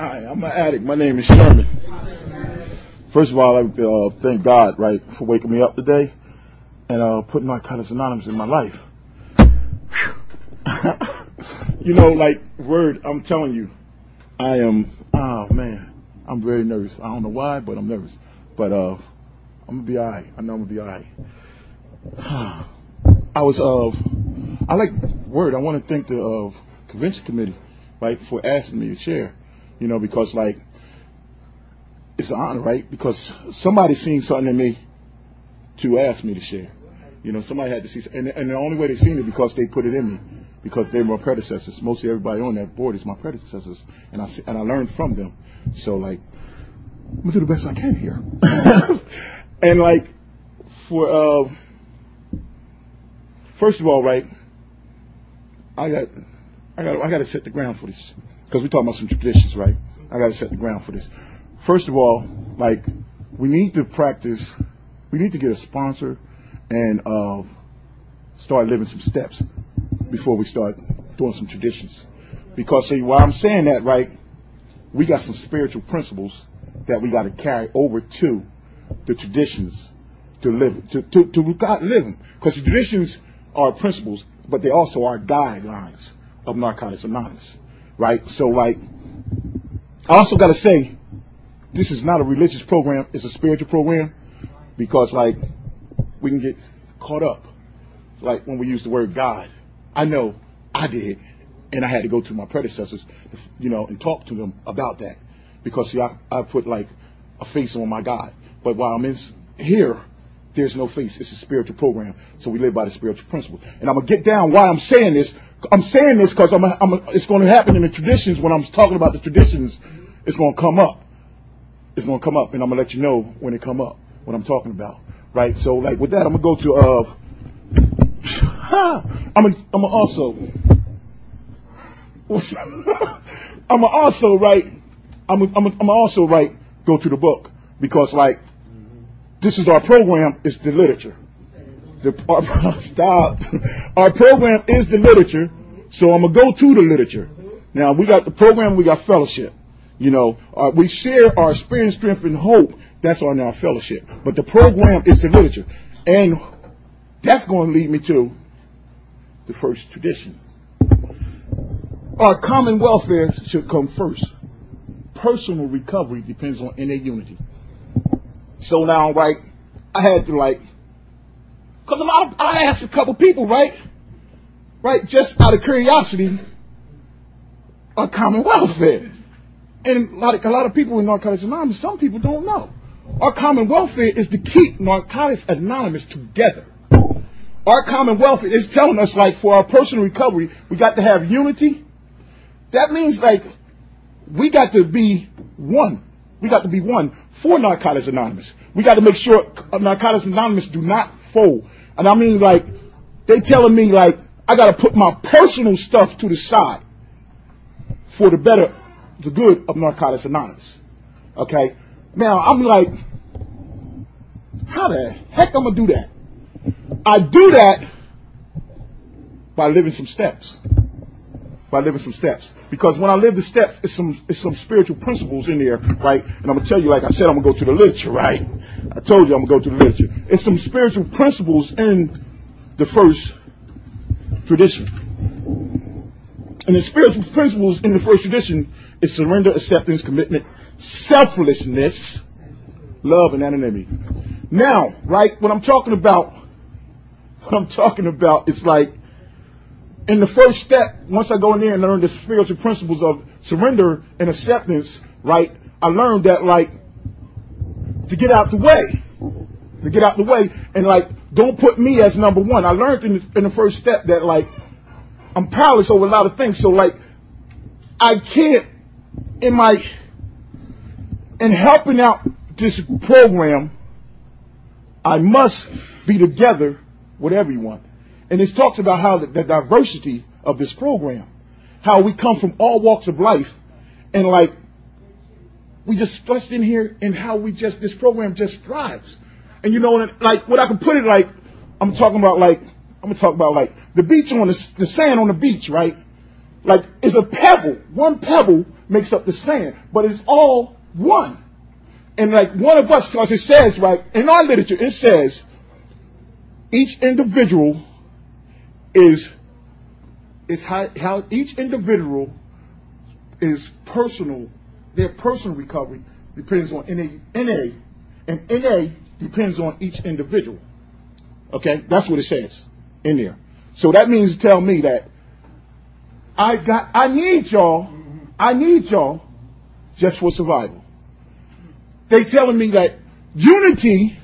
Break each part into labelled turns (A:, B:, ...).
A: Hi, I'm an addict. My name is Sherman. First of all, I uh, thank God, right, for waking me up today and uh, putting Narcotics Anonymous in my life. you know, like, word, I'm telling you, I am, oh man, I'm very nervous. I don't know why, but I'm nervous. But uh, I'm gonna be alright. I know I'm gonna be alright. I was, uh, I like, word, I want to thank the uh, convention committee, right, for asking me to share you know, because like it's an honor, right? Because somebody seen something in me to ask me to share. You know, somebody had to see, and, and the only way they seen it because they put it in me, because they were my predecessors. Mostly everybody on that board is my predecessors, and I and I learned from them. So like, I'm gonna do the best I can here. and like, for uh, first of all, right, I got, I got, I got to set the ground for this because we're talking about some traditions, right? I got to set the ground for this. First of all, like we need to practice. We need to get a sponsor and uh, start living some steps before we start doing some traditions. Because see, while I'm saying that, right, we got some spiritual principles that we got to carry over to the traditions to live to to, to live them. Because the traditions are principles, but they also are guidelines of Narcotics Anonymous right? So like, I also got to say, this is not a religious program; it's a spiritual program, because like, we can get caught up, like when we use the word God. I know I did, and I had to go to my predecessors, you know, and talk to them about that, because see, I, I put like a face on my God, but while I'm in here, there's no face. It's a spiritual program. So we live by the spiritual principle. And I'm going to get down why I'm saying this. I'm saying this because I'm, a, I'm it's going to happen in the traditions. When I'm talking about the traditions, it's going to come up. It's going to come up. And I'm going to let you know when it come up, what I'm talking about. Right? So like with that, I'm going to go to, uh, I'm going I'm also, I'm going to also, right, I'm, I'm, I'm also, right, go to the book because like, this is our program, it's the literature. The, our, stop. Our program is the literature, so I'm gonna go to the literature. Now we got the program, we got fellowship. You know, uh, we share our experience, strength, and hope. That's on our fellowship. But the program is the literature, and that's going to lead me to the first tradition. Our common welfare should come first. Personal recovery depends on inner unity. So now, right, I had to like, cause I, I asked a couple people, right, right, just out of curiosity, a common welfare. And of, a lot of people in Narcotics Anonymous, some people don't know. Our common welfare is to keep Narcotics Anonymous together. Our common welfare is telling us, like, for our personal recovery, we got to have unity. That means, like, we got to be one. We got to be one for Narcotics Anonymous. We got to make sure uh, Narcotics Anonymous do not fold. And I mean, like, they telling me, like, I got to put my personal stuff to the side for the better, the good of Narcotics Anonymous. Okay? Now, I'm like, how the heck I'm going to do that? I do that by living some steps by living some steps. Because when I live the steps, it's some it's some spiritual principles in there, right? And I'm gonna tell you, like I said, I'm gonna go to the literature, right? I told you I'm gonna go to the literature. It's some spiritual principles in the first tradition. And the spiritual principles in the first tradition is surrender, acceptance, commitment, selflessness, love, and anonymity. Now, right, what I'm talking about, what I'm talking about is like in the first step, once I go in there and learn the spiritual principles of surrender and acceptance, right, I learned that like to get out the way, to get out the way, and like don't put me as number one. I learned in the, in the first step that like I'm powerless over a lot of things, so like I can't in my in helping out this program, I must be together with everyone. And it talks about how the, the diversity of this program, how we come from all walks of life, and like we just stressed in here and how we just this program just thrives. And you know, like what I can put it like, I'm talking about like I'm gonna talk about like the beach on the, the sand on the beach, right? like it's a pebble. One pebble makes up the sand, but it's all one. And like one of us, because it says, right, in our literature, it says each individual is is how, how each individual is personal, their personal recovery depends on NA, NA, and NA depends on each individual. Okay, that's what it says in there. So that means to tell me that I got, I need y'all, I need y'all just for survival. They telling me that unity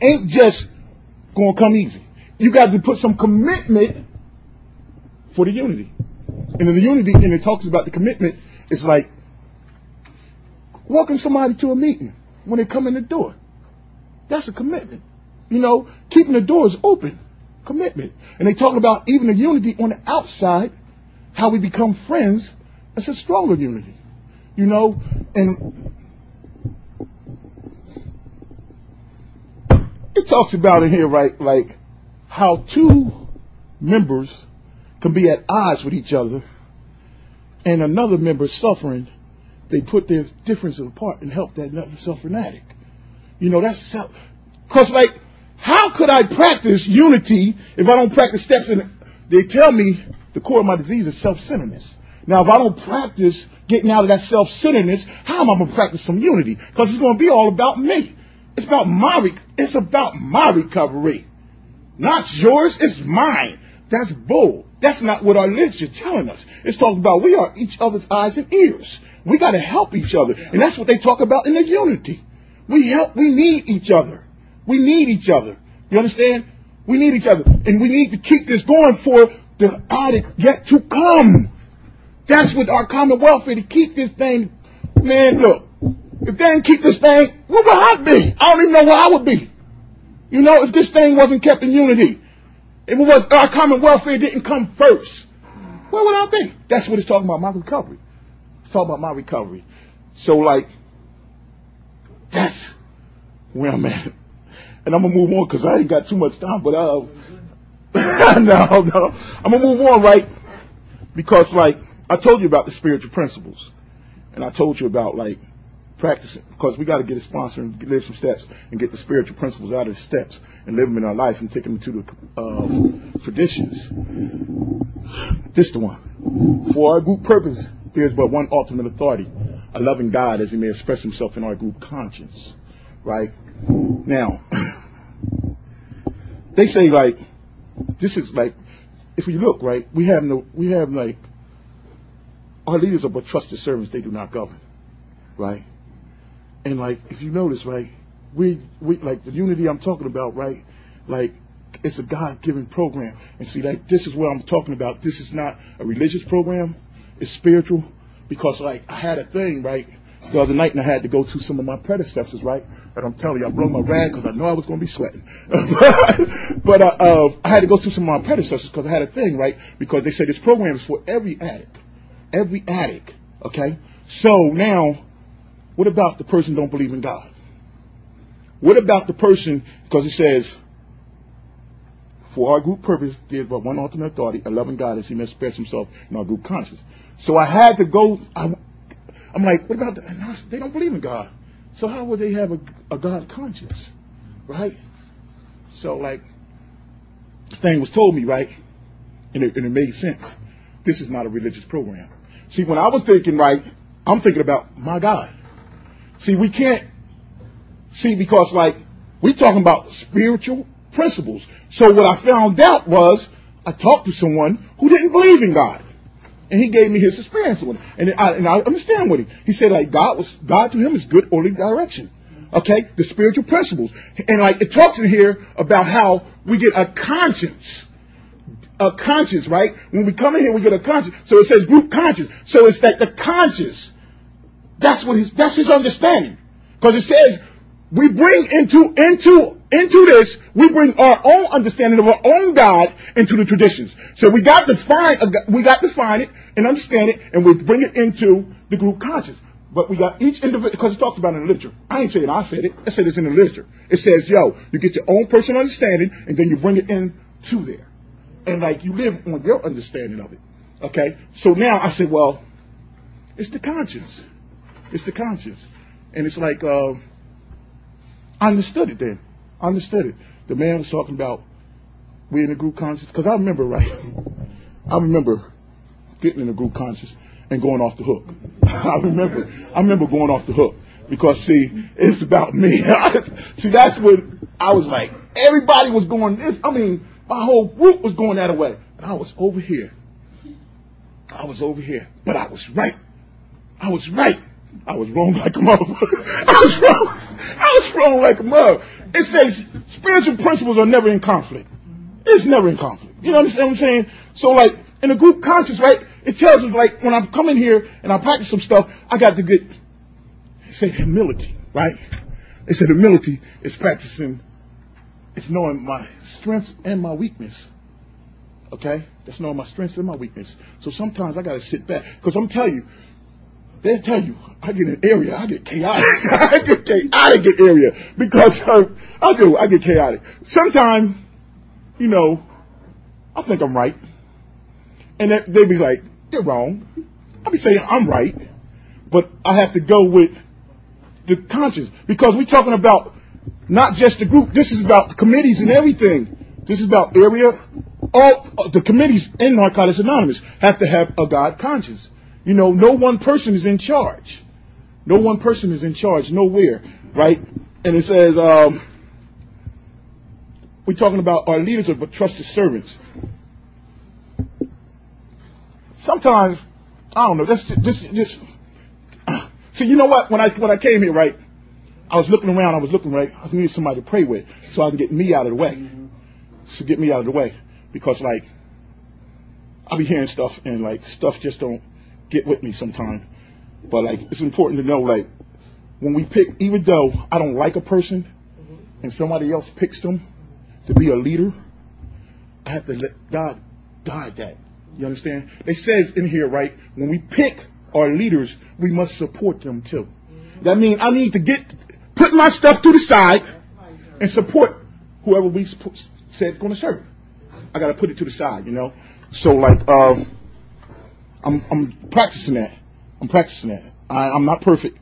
A: ain't just gonna come easy. You got to put some commitment for the unity. And in the unity, and it talks about the commitment, it's like welcome somebody to a meeting when they come in the door. That's a commitment. You know, keeping the doors open. Commitment. And they talk about even the unity on the outside, how we become friends. It's a stronger unity. You know, and it talks about in here, right, like how two members can be at odds with each other and another member suffering, they put their differences apart and help that other suffering addict. You know, that's how, cause like, how could I practice unity if I don't practice steps in, they tell me the core of my disease is self-centeredness. Now, if I don't practice getting out of that self-centeredness, how am I going to practice some unity? Because it's going to be all about me. It's about my, it's about my recovery. Not yours, it's mine. That's bull. That's not what our literature is telling us. It's talking about we are each other's eyes and ears. We got to help each other. And that's what they talk about in the unity. We help, we need each other. We need each other. You understand? We need each other. And we need to keep this going for the addict yet to come. That's what our common welfare to keep this thing. Man, look, if they didn't keep this thing, where would I be? I don't even know where I would be. You know, if this thing wasn't kept in unity. If it was our common welfare didn't come first, where would I be? That's what it's talking about, my recovery. It's talking about my recovery. So like, that's where I'm at. And I'm gonna move on because I ain't got too much time, but uh, no, no. I'm gonna move on, right? Because like, I told you about the spiritual principles. And I told you about like, practicing because we got to get a sponsor and live some steps and get the spiritual principles out of the steps and live them in our life and take them to the uh, traditions. This the one. For our group purpose, there's but one ultimate authority, a loving God as he may express himself in our group conscience. Right? Now, they say like, this is like, if you look, right, we have no, we have like, our leaders are but trusted servants, they do not govern. Right? And like, if you notice, right, we, we, like the unity I'm talking about, right, like, it's a God-given program. And see, like, this is what I'm talking about. This is not a religious program. It's spiritual. Because, like, I had a thing, right, the other night, and I had to go to some of my predecessors, right? But I'm telling you, I broke my rag because I know I was going to be sweating. but uh, uh, I had to go to some of my predecessors because I had a thing, right? Because they said this program is for every addict. Every addict, okay? So now, what about the person don't believe in God? What about the person, because it says, for our group purpose, there's but one ultimate authority, a loving God as he may express himself in our group conscience. So I had to go, I, am like, what about the, they don't believe in God. So how would they have a, a God conscience? Right? So like, this thing was told me, right? And it, and it made sense. This is not a religious program. See, when I was thinking, right, I'm thinking about my God. See, we can't see because like we talking about spiritual principles. So what I found out was I talked to someone who didn't believe in God. And he gave me his experience with it. And I, and I understand what he, he said like God was, God to him is good orderly direction. Okay? The spiritual principles. And like it talks in here about how we get a conscience. A conscience, right? When we come in here, we get a conscience. So it says group conscience. So it's that the conscience that's what his, that's his understanding. Because it says, we bring into, into, into this, we bring our own understanding of our own God into the traditions. So we got to find, uh, we got to find it and understand it, and we bring it into the group conscience. But we got each individual, because it talks about it in the literature. I ain't saying I said it. I said it's in the literature. It says, yo, you get your own personal understanding, and then you bring it in to there. And like, you live on your understanding of it. Okay, so now I said, well, it's the conscience. It's the conscience, and it's like uh, I understood it then. I understood it. The man was talking about we in the group conscience because I remember right. I remember getting in the group conscious and going off the hook. I remember, I remember going off the hook because see, it's about me. see, that's when I was like, everybody was going this. I mean, my whole group was going that way. And I was over here. I was over here, but I was right. I was right. I was wrong like a motherfucker. I was wrong. I was wrong like a mother. It says spiritual principles are never in conflict. It's never in conflict. You know what I'm saying? So like in the group conscience, right? It tells us like when I'm coming here and I practice some stuff, I got to get said humility, right? It said humility is practicing, it's knowing my strength and my weakness. Okay? That's knowing my strengths and my weakness. So sometimes I gotta sit back. Because I'm telling you, they tell you, I get an area, I get chaotic. I get chaotic area. Because uh, I do, I get chaotic. Sometimes, you know, I think I'm right. And they be like, you're wrong. I be saying I'm right. But I have to go with the conscience because we're talking about not just the group. This is about committees and everything. This is about area. All uh, the committees in Narcotics Anonymous have to have a God conscience. You know, no one person is in charge. No one person is in charge nowhere, right? And it says, um, we're talking about our leaders are but trusted servants. Sometimes, I don't know, that's just, just, just See, you know what? When I when I came here, right, I was looking around. I was looking right. I needed somebody to pray with, so I can get me out of the way. So get me out of the way, because like I'll be hearing stuff and like stuff just don't get with me sometime. But like it's important to know like when we pick, even though I don't like a person, mm-hmm. and somebody else picks them to be a leader, I have to let God guide that. You understand? They says in here, right, when we pick our leaders, we must support them too. That means I need to get, put my stuff to the side and support whoever we said going to serve. I got to put it to the side, you know. So like, um, I'm I'm practicing that. I'm practicing that. I, I'm not perfect.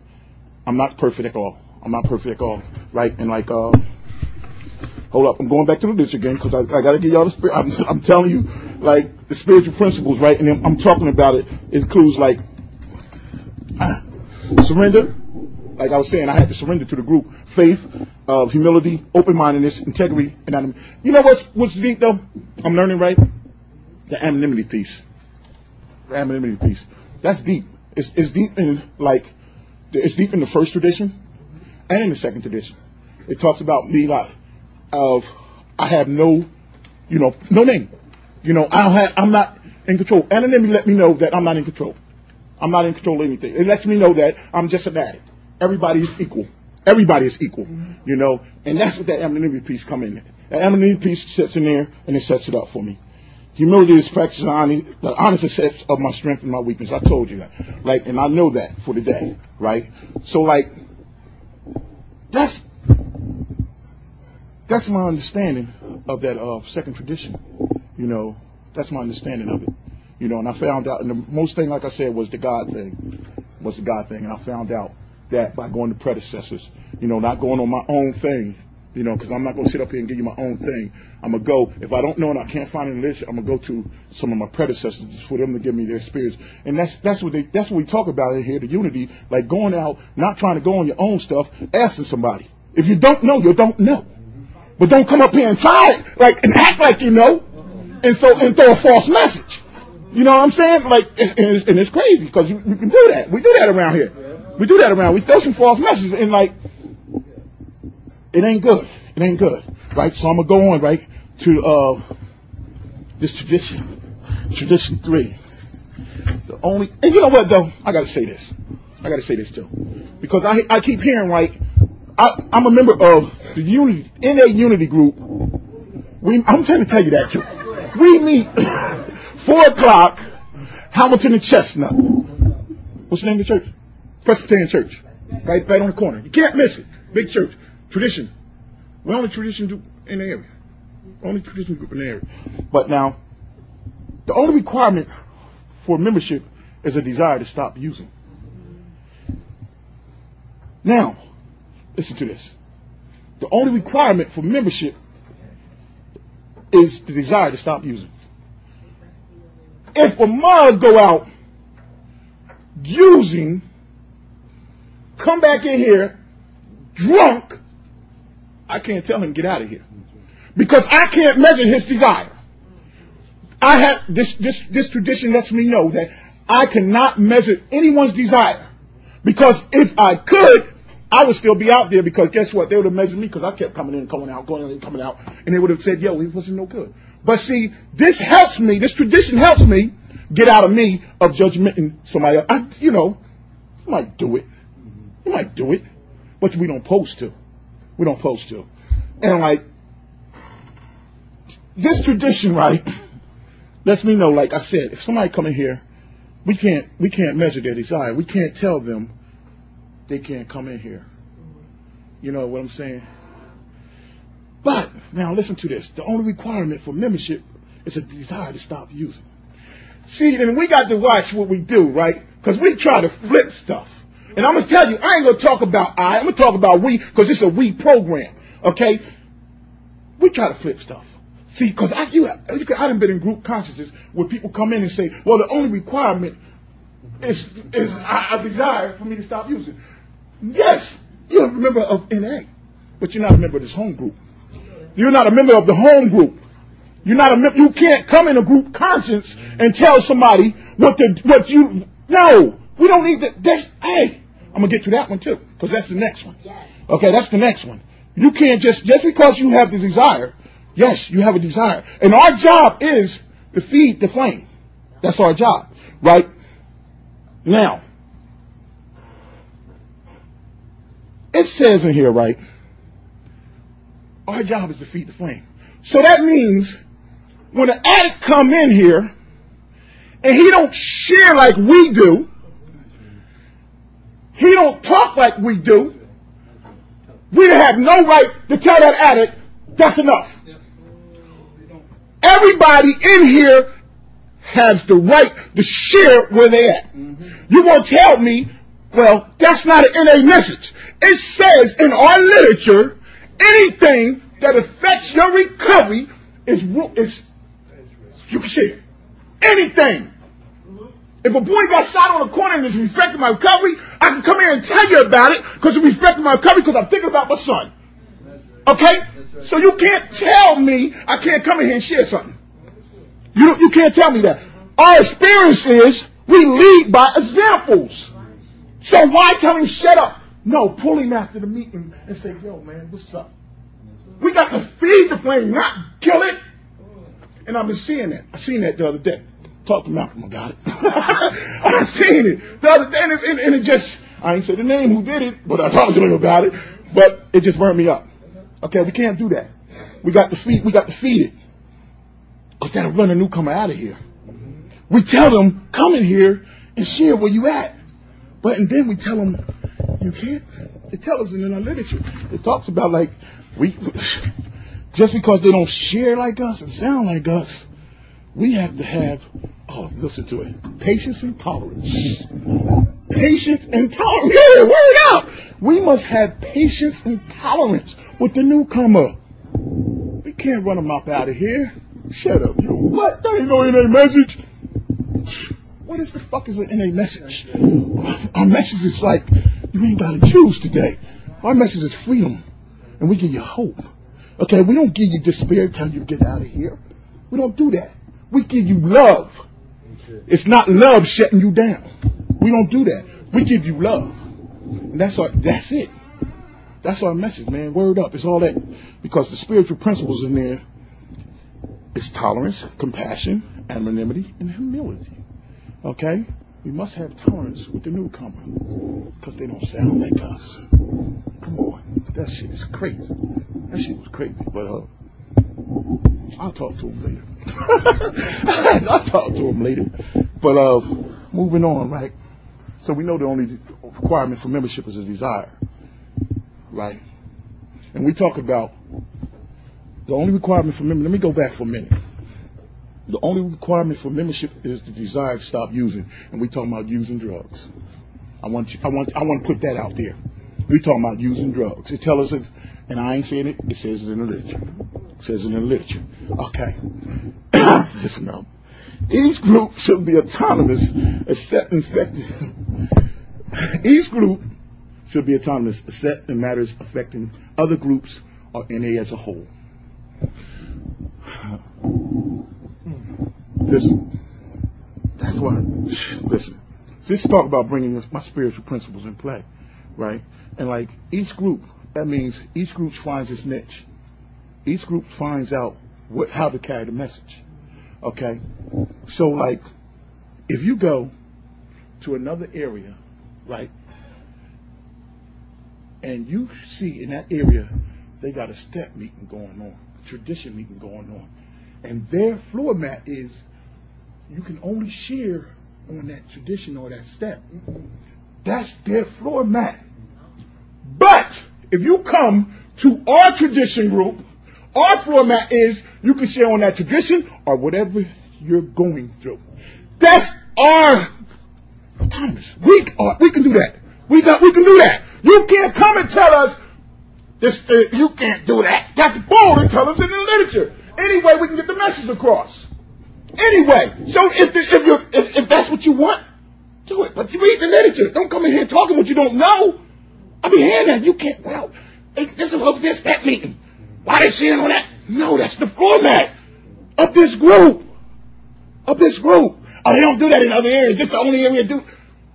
A: I'm not perfect at all. I'm not perfect at all, right? And like, uh, hold up, I'm going back to the ditch again because I, I got to get y'all the spirit. I'm, I'm telling you, like the spiritual principles, right? And I'm talking about it. It includes like surrender. Like I was saying, I had to surrender to the group. Faith, uh, humility, open-mindedness, integrity, and anonymity. You know what's, what's deep though? I'm learning right? The anonymity piece. Anonymity piece. That's deep. It's, it's deep in like, it's deep in the first tradition and in the second tradition. It talks about me like, of, I have no, you know, no name. You know, I don't have, I'm not in control. Anonymity let me know that I'm not in control. I'm not in control of anything. It lets me know that I'm just an addict. Everybody is equal. Everybody is equal, you know, and that's what that anonymity piece come in. That anonymity piece sits in there and it sets it up for me. Humility is practicing honest, the honest acceptance of my strength and my weakness. I told you that, right? And I know that for today, right? So like, that's that's my understanding of that uh, second tradition. You know, that's my understanding of it. You know, and I found out, and the most thing, like I said, was the God thing, was the God thing, and I found out that by going to predecessors, you know, not going on my own thing, you know, because I'm not going to sit up here and give you my own thing. I'm going to go, if I don't know and I can't find an list, I'm going to go to some of my predecessors for them to give me their experience. And that's, that's what they, that's what we talk about in here, the unity, like going out, not trying to go on your own stuff, asking somebody. If you don't know, you don't know. But don't come up here and try it, like, and act like you know, and so, and throw a false message. You know what I'm saying? Like, and it's, and it's crazy because you, you, can do that. We do that around here. We do that around. We throw some false messages and like, it ain't good. It ain't good, right? So I'm gonna go on right to uh, this tradition, tradition three. The only, and you know what though? I gotta say this. I gotta say this too, because I I keep hearing right. I, I'm a member of the unity in a unity group. We, I'm trying to tell you that too. We meet Four o'clock, Hamilton and Chestnut. What's the name of the church? Presbyterian Church. Right, right on the corner. You can't miss it. Big church. Tradition. We're only tradition group in the area. Only tradition group in the area. But now, the only requirement for membership is a desire to stop using. Now, listen to this. The only requirement for membership is the desire to stop using. If a mug go out using, come back in here drunk, I can't tell him get out of here because I can't measure his desire. I have this this this tradition lets me know that I cannot measure anyone's desire because if I could, I would still be out there because guess what? They would have measured me because I kept coming in, coming out, going in, coming out, and they would have said, "Yo, he wasn't no good." But see, this helps me. This tradition helps me get out of me of judgmenting somebody else. I, you know, you might do it, you might do it, but we don't post to. We don't post to, and like this tradition, right, lets me know. Like I said, if somebody come in here, we can't we can't measure their desire. We can't tell them they can't come in here. You know what I'm saying? But now listen to this. The only requirement for membership is a desire to stop using. See, and we got to watch what we do, right? Because we try to flip stuff. And I'm gonna tell you, I ain't gonna talk about I. I'm gonna talk about we because it's a we program. Okay? We try to flip stuff. See, because I, you, you I done been in group consciousness where people come in and say, well, the only requirement is, is a desire for me to stop using. Yes, you're a member of NA, but you're not a member of this home group. You're not a member of the home group. You're not a member. You can't come in a group conscience and tell somebody what the what you. No, we don't need that. That's hey, I'm gonna get to that one too because that's the next one. Yes. Okay, that's the next one. You can't just just because you have the desire. Yes, you have a desire, and our job is to feed the flame. That's our job, right? Now, it says in here, right? Our job is to feed the flame. So that means when an addict come in here and he don't share like we do, he don't talk like we do, we have no right to tell that addict that's enough. Everybody in here has the right to share where they at. You won't tell me, well, that's not an NA message. It says in our literature, anything that affects your recovery is, is you can share. Anything. If a boy got shot on the corner and it's affecting my recovery, I can come here and tell you about it because it's affecting my recovery because I'm thinking about my son. Okay? So you can't tell me I can't come in here and share something. You, you can't tell me that. Our experience is we lead by examples. So why tell him shut up? No, pull him after the meeting and say, yo, man, what's up? We got to feed the flame, not kill it. And I've been seeing that. I seen that the other day. Talked to Malcolm about it. I seen it the other day, and it, and it, just, I ain't say the name who did it, but I talked to him about it. But it just burned me up. Okay, we can't do that. We got to feed, we got to feed it. Cause that'll run a newcomer out of here. We tell them, come in here and share where you at. But and then we tell them, you can't. It tells us in our literature. It talks about like we just because they don't share like us and sound like us, we have to have oh listen to it. Patience and tolerance. Patience and tolerance. Yeah, word up. We must have patience and tolerance with the newcomer. We can't run them up out of here. Shut up, you. What? That ain't no NA message. What is the fuck is an NA message? Our message is like, you ain't gotta choose today. Our message is freedom. And we give you hope. Okay, we don't give you despair, tell you get out of here. We don't do that. We give you love. It's not love shutting you down. We don't do that. We give you love. And that's our, that's it. That's our message, man. Word up. It's all that. Because the spiritual principles in there is tolerance, compassion, anonymity, and humility. Okay? We must have tolerance with the newcomer. Because they don't sound like us. Come on. That shit is crazy. That shit was crazy. But, uh, I'll talk to him later. I'll talk to him later. But, uh, moving on, right? So we know the only requirement for membership is a desire. Right? And we talk about the only requirement for membership. Let me go back for a minute. The only requirement for membership is the desire to stop using, and we talking about using drugs. I want you, I want I want to put that out there. We talking about using drugs. It tells us, and I ain't saying it. It says it in the literature. It says it in the literature. Okay. Listen now. Each group should be autonomous, except infected. Each group should be autonomous, except in matters affecting other groups or NA as a whole. Listen, that's why. Listen, this talk about bringing my spiritual principles in play, right? And like each group, that means each group finds its niche. Each group finds out what how to carry the message. Okay, so like if you go to another area, right, and you see in that area they got a step meeting going on, tradition meeting going on, and their floor mat is you can only share on that tradition or that step. That's their floor mat. But if you come to our tradition group, our format is you can share on that tradition or whatever you're going through. That's our autonomous. We are, we can do that. We got we can do that. You can't come and tell us this. Uh, you can't do that. That's bold and tell us in the literature. Anyway, we can get the message across. Anyway, so if the, if if, if that's what you want, do it. But you read the literature. Don't come in here talking what you don't know. I be hearing that. You can't. Well, this is what this that meeting. Why they saying on that? No, that's the format of this group. Of this group. Oh, they don't do that in other areas. This is the only area do.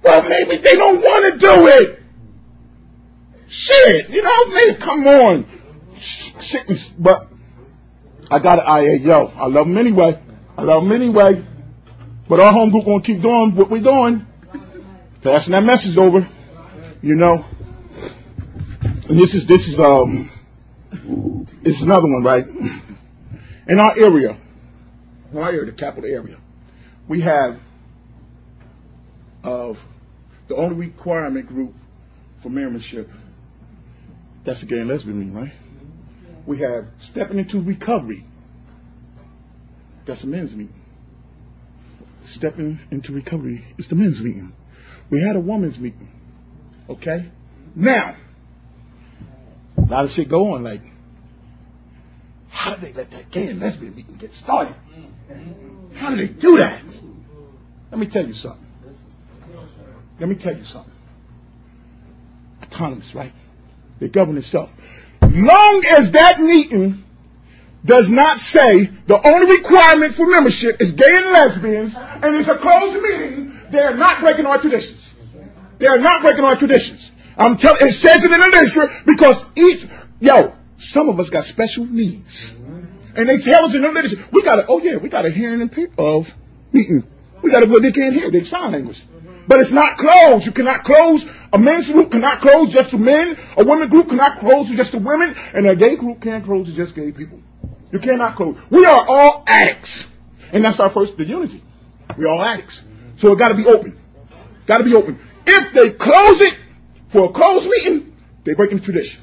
A: Well, maybe they don't want to do it. Shit, you know, maybe come on. Sickness, but I got it. I yo, I love them anyway. I love them anyway. But our home group gonna keep doing what we're doing, passing that message over. You know, and this is this is um, it's another one, right? In our area, in our area, the capital area, we have of the only requirement group for membership. That's the gay and lesbian meeting, right? We have stepping into recovery. That's the men's meeting. Stepping into recovery is the men's meeting. We had a women's meeting. Okay? Now, a lot of shit going. Like, how did they let that gay and lesbian meeting get started? Mm-hmm. How did they do that? Let me tell you something. Let me tell you something. Autonomous, right? They govern itself. Long as that meeting does not say the only requirement for membership is gay and lesbians and it's a closed meeting, they are not breaking our traditions. They are not breaking our traditions. I'm telling, it says it in the literature because each, yo, some of us got special needs. And they tell us in the literature, we got a, oh yeah, we got a hearing of meeting. We got a, well, they can't hear, they sign language. But it's not closed. You cannot close. A men's group cannot close just to men. A women group cannot close to just to women. And a gay group can't close to just gay people. You cannot close. We are all addicts. And that's our first, the unity. We're all addicts. So it gotta be open. Gotta be open. If they close it, for a closed meeting, they're breaking the tradition.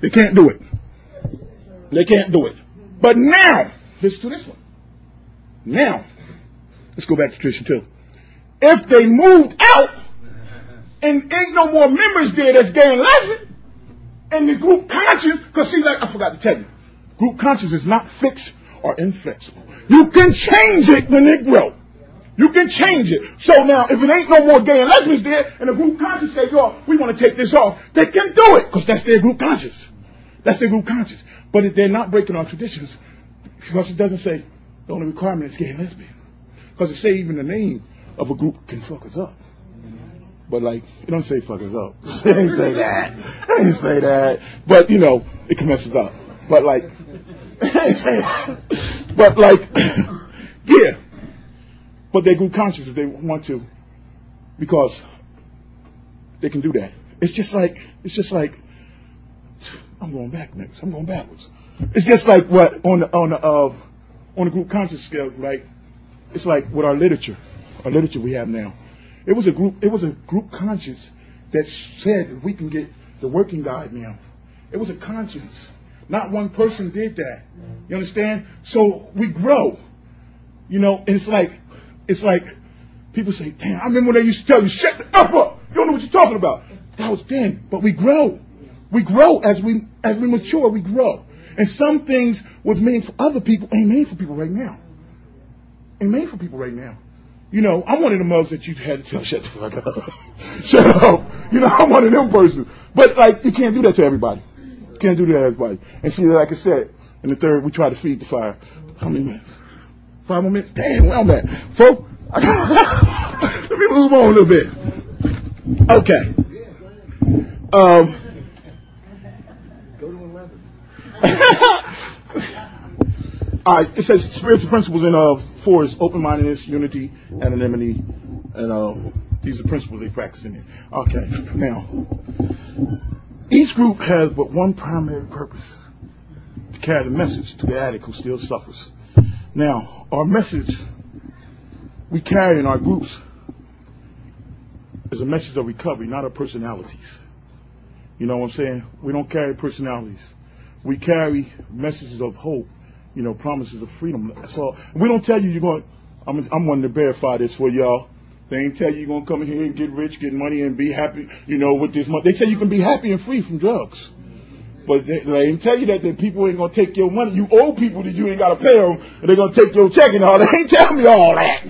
A: They can't do it. They can't do it. But now, listen to this one. Now, let's go back to tradition too. If they moved out and ain't no more members there that's gay and lesbian, and the group conscience, because see, like I forgot to tell you, group conscience is not fixed or inflexible. You can change it when it grows. You can change it. So now, if it ain't no more gay and lesbians there, and the group conscience say, yo, we want to take this off, they can do it, because that's their group conscience. That's their group conscience. But if they're not breaking our traditions, because it doesn't say the only requirement is gay and lesbian. Because it say even the name of a group can fuck us up. But like, it don't say fuck us up. It ain't say that. It ain't say that. But you know, it can mess us up. But like, it ain't say that. But like, yeah. But they group conscious if they want to, because they can do that. It's just like it's just like I'm going back next. I'm going backwards. It's just like what on the on the uh, on the group conscious scale, right? It's like with our literature, our literature we have now. It was a group. It was a group conscience that said that we can get the working guide now. It was a conscience. Not one person did that. You understand? So we grow. You know, and it's like, it's like, people say, damn, I remember when they used to tell you, shut the F up. You don't know what you're talking about. That was then, but we grow. We grow as we, as we mature, we grow. And some things was made for other people ain't made for people right now. Ain't made for people right now. You know, I'm one of the mothers that you had to tell, shut the fuck up. shut up. You know, I'm one of them persons. But like, you can't do that to everybody. You can't do that to everybody. And see, like I said, in the third, we try to feed the fire. How many minutes? Five more minutes? Damn, where I'm at. Folks, let me move on a little bit. Okay. Um, All right, it says spiritual principles in uh, four is open-mindedness, unity, anonymity, and uh, these are principles they practice in it. Okay, now each group has but one primary purpose: to carry the message to the addict who still suffers. Now, our message we carry in our groups is a message of recovery, not of personalities. You know what I'm saying? We don't carry personalities. We carry messages of hope you know, promises of freedom. So we don't tell you you're going. I'm I'm wanting to verify this for y'all. They ain't tell you you're gonna come in here and get rich, get money, and be happy. You know, with this money. They say you can be happy and free from drugs. But they, ain't tell you that the people ain't gonna take your money. You owe people that you ain't gotta pay them, and they're gonna take your check and all. They ain't tell me all that.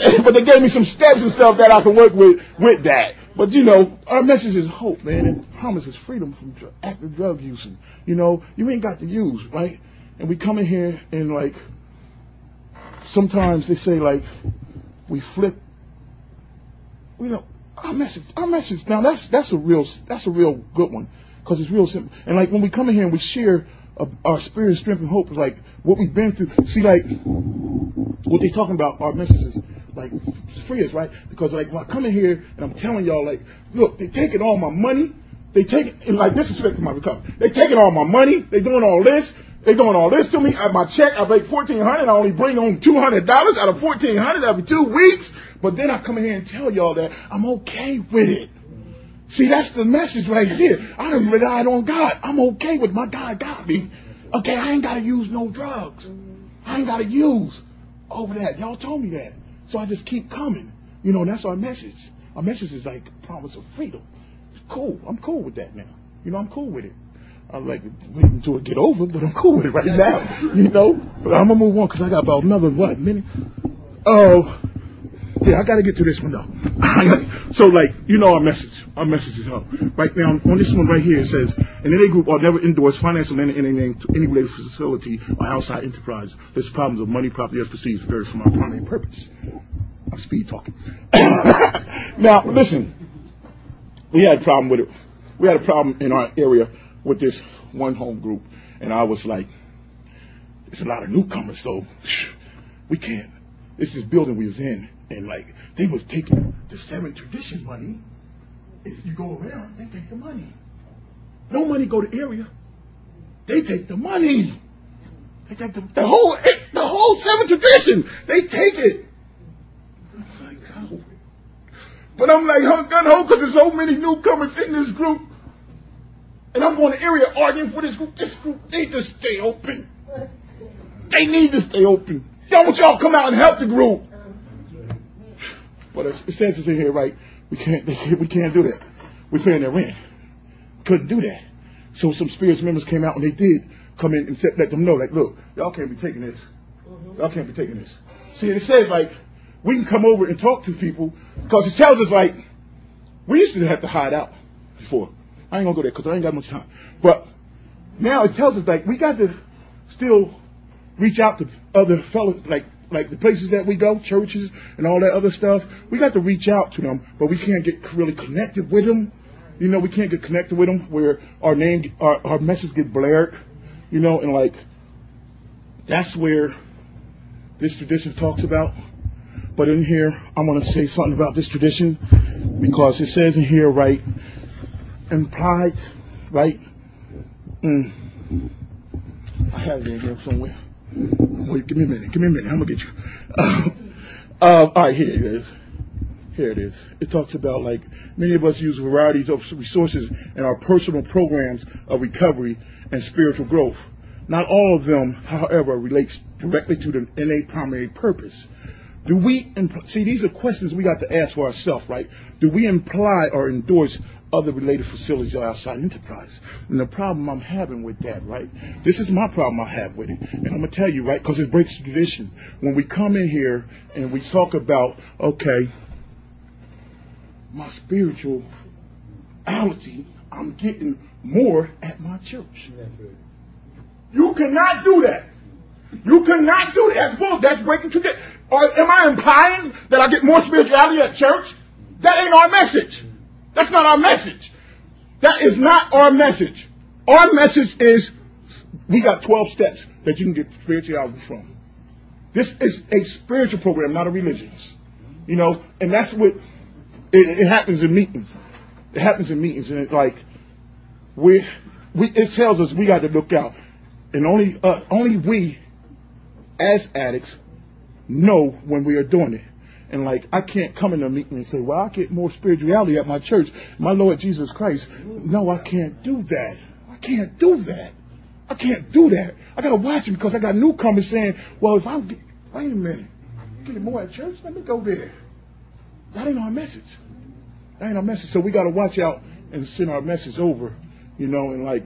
A: but they gave me some steps and stuff that I can work with with that. But you know, our message is hope, man, and promises freedom from active drug use. And, you know, you ain't got to use, right? And we come in here and like, sometimes they say like, we flip. You know, our message, our message. Now that's that's a real that's a real good one because it's real simple. And like when we come in here and we share uh, our spirit, strength, and hope, like what we've been through. See, like what they're talking about, our messages, like free us, right? Because like when I come in here and I'm telling y'all, like, look, they taking all my money. They take and like is my recovery. They taking all my money. They doing all this. They doing all this to me. At my check, I make fourteen hundred. I only bring home two hundred dollars out of fourteen hundred every two weeks. But then I come in here and tell y'all that I'm okay with it. See, that's the message right here. I done relied on God. I'm okay with my God got me. Okay, I ain't gotta use no drugs. I ain't gotta use over that. Y'all told me that. So I just keep coming. You know, that's our message. Our message is like promise of freedom. It's cool. I'm cool with that now. You know, I'm cool with it. I'd like to wait until it get over, but I'm cool with it right now. You know, but I'm gonna move on because I got about another what minute. Oh, yeah, I got to get to this one though. so like, you know our message. Our message is up. Right now, on this one right here, it says, an NA group are never endorse financial any, any name to any related facility or outside enterprise. This problems of money, property, as perceived varies from our primary purpose. I'm speed talking. now, listen. We had a problem with it. We had a problem in our area with this one home group, and I was like, "It's a lot of newcomers, so we can't." It's this building we was in, and like they was taking the seven tradition money. If you go around, they take the money. No money go to area. They take the money. They take the, the whole eh, the whole seven tradition. They take it. But I'm like, huh, gun ho, because there's so many newcomers in this group. And I'm going to area arguing for this group. This group need to stay open. They need to stay open. Don't y'all come out and help the group. But it says it's in here, right? We can't, we can't do that. We're paying their rent. Couldn't do that. So some spirits members came out and they did come in and said, let them know, like, look, y'all can't be taking this. Mm-hmm. Y'all can't be taking this. See, it says like, we can come over and talk to people because it tells us like, we used to have to hide out before. I ain't gonna go there because I ain't got much time. But now it tells us like we got to still reach out to other fellows, like like the places that we go, churches and all that other stuff. We got to reach out to them, but we can't get really connected with them. You know, we can't get connected with them where our name, our, our message get blared. You know, and like that's where this tradition talks about. But in here, I'm going to say something about this tradition because it says in here, right, implied, right? Mm. I have it in here somewhere. Wait, give me a minute. Give me a minute. I'm gonna get you. Uh, uh, all right, here it is. Here it is. It talks about like many of us use varieties of resources in our personal programs of recovery and spiritual growth. Not all of them, however, relates directly to the NA primary purpose. Do we impl- see? These are questions we got to ask for ourselves, right? Do we imply or endorse other related facilities outside enterprise? And the problem I'm having with that, right? This is my problem I have with it, and I'm gonna tell you, right? Because it breaks tradition. When we come in here and we talk about, okay, my spirituality, I'm getting more at my church. You cannot do that. You cannot do that. That's bull. That's breaking tradition. Or am I implying that I get more spirituality at church? That ain't our message. That's not our message. That is not our message. Our message is we got 12 steps that you can get spirituality from. This is a spiritual program, not a religious. You know, and that's what it, it happens in meetings. It happens in meetings, and it's like we, we it tells us we got to look out, and only uh, only we, as addicts, know when we are doing it. And like I can't come in a meeting and say, "Well, I get more spirituality at my church, my Lord Jesus Christ." No, I can't do that. I can't do that. I can't do that. I gotta watch it because I got newcomers saying, "Well, if I'm, get, wait a minute, I'm getting more at church, let me go there." That ain't our message. That ain't our message. So we got to watch out and send our message over, you know, and like,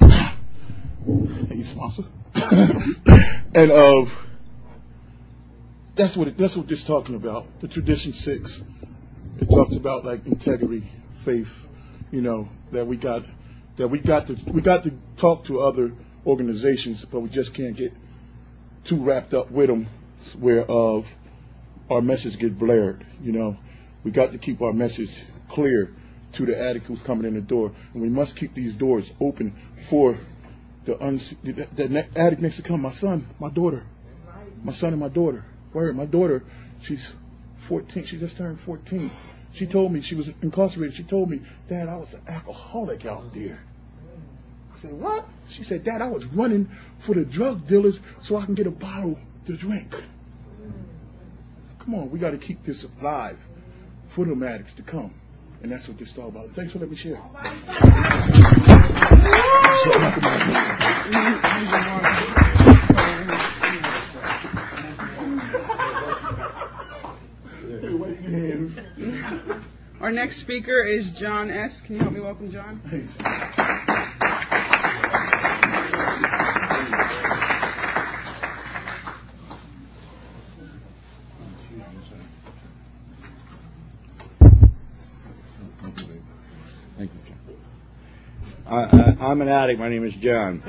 A: hey, sponsor, and of. That's what it, that's what this talking about. The tradition six. It talks about like integrity, faith, you know, that we got that we got to we got to talk to other organizations, but we just can't get too wrapped up with them, where of our message get blared. You know, we got to keep our message clear to the addict who's coming in the door, and we must keep these doors open for the, uns- the, the addict next to come. My son, my daughter, my son and my daughter. Word, my daughter, she's 14. She just turned 14. She told me she was incarcerated. She told me, Dad, I was an alcoholic out there. I said, What? She said, Dad, I was running for the drug dealers so I can get a bottle to drink. Come on, we got to keep this alive for the addicts to come. And that's what this is all about. Thanks for letting me share.
B: Our next speaker is John S. Can you help me welcome John?
C: Thank you, John. I, am an addict. My name is John.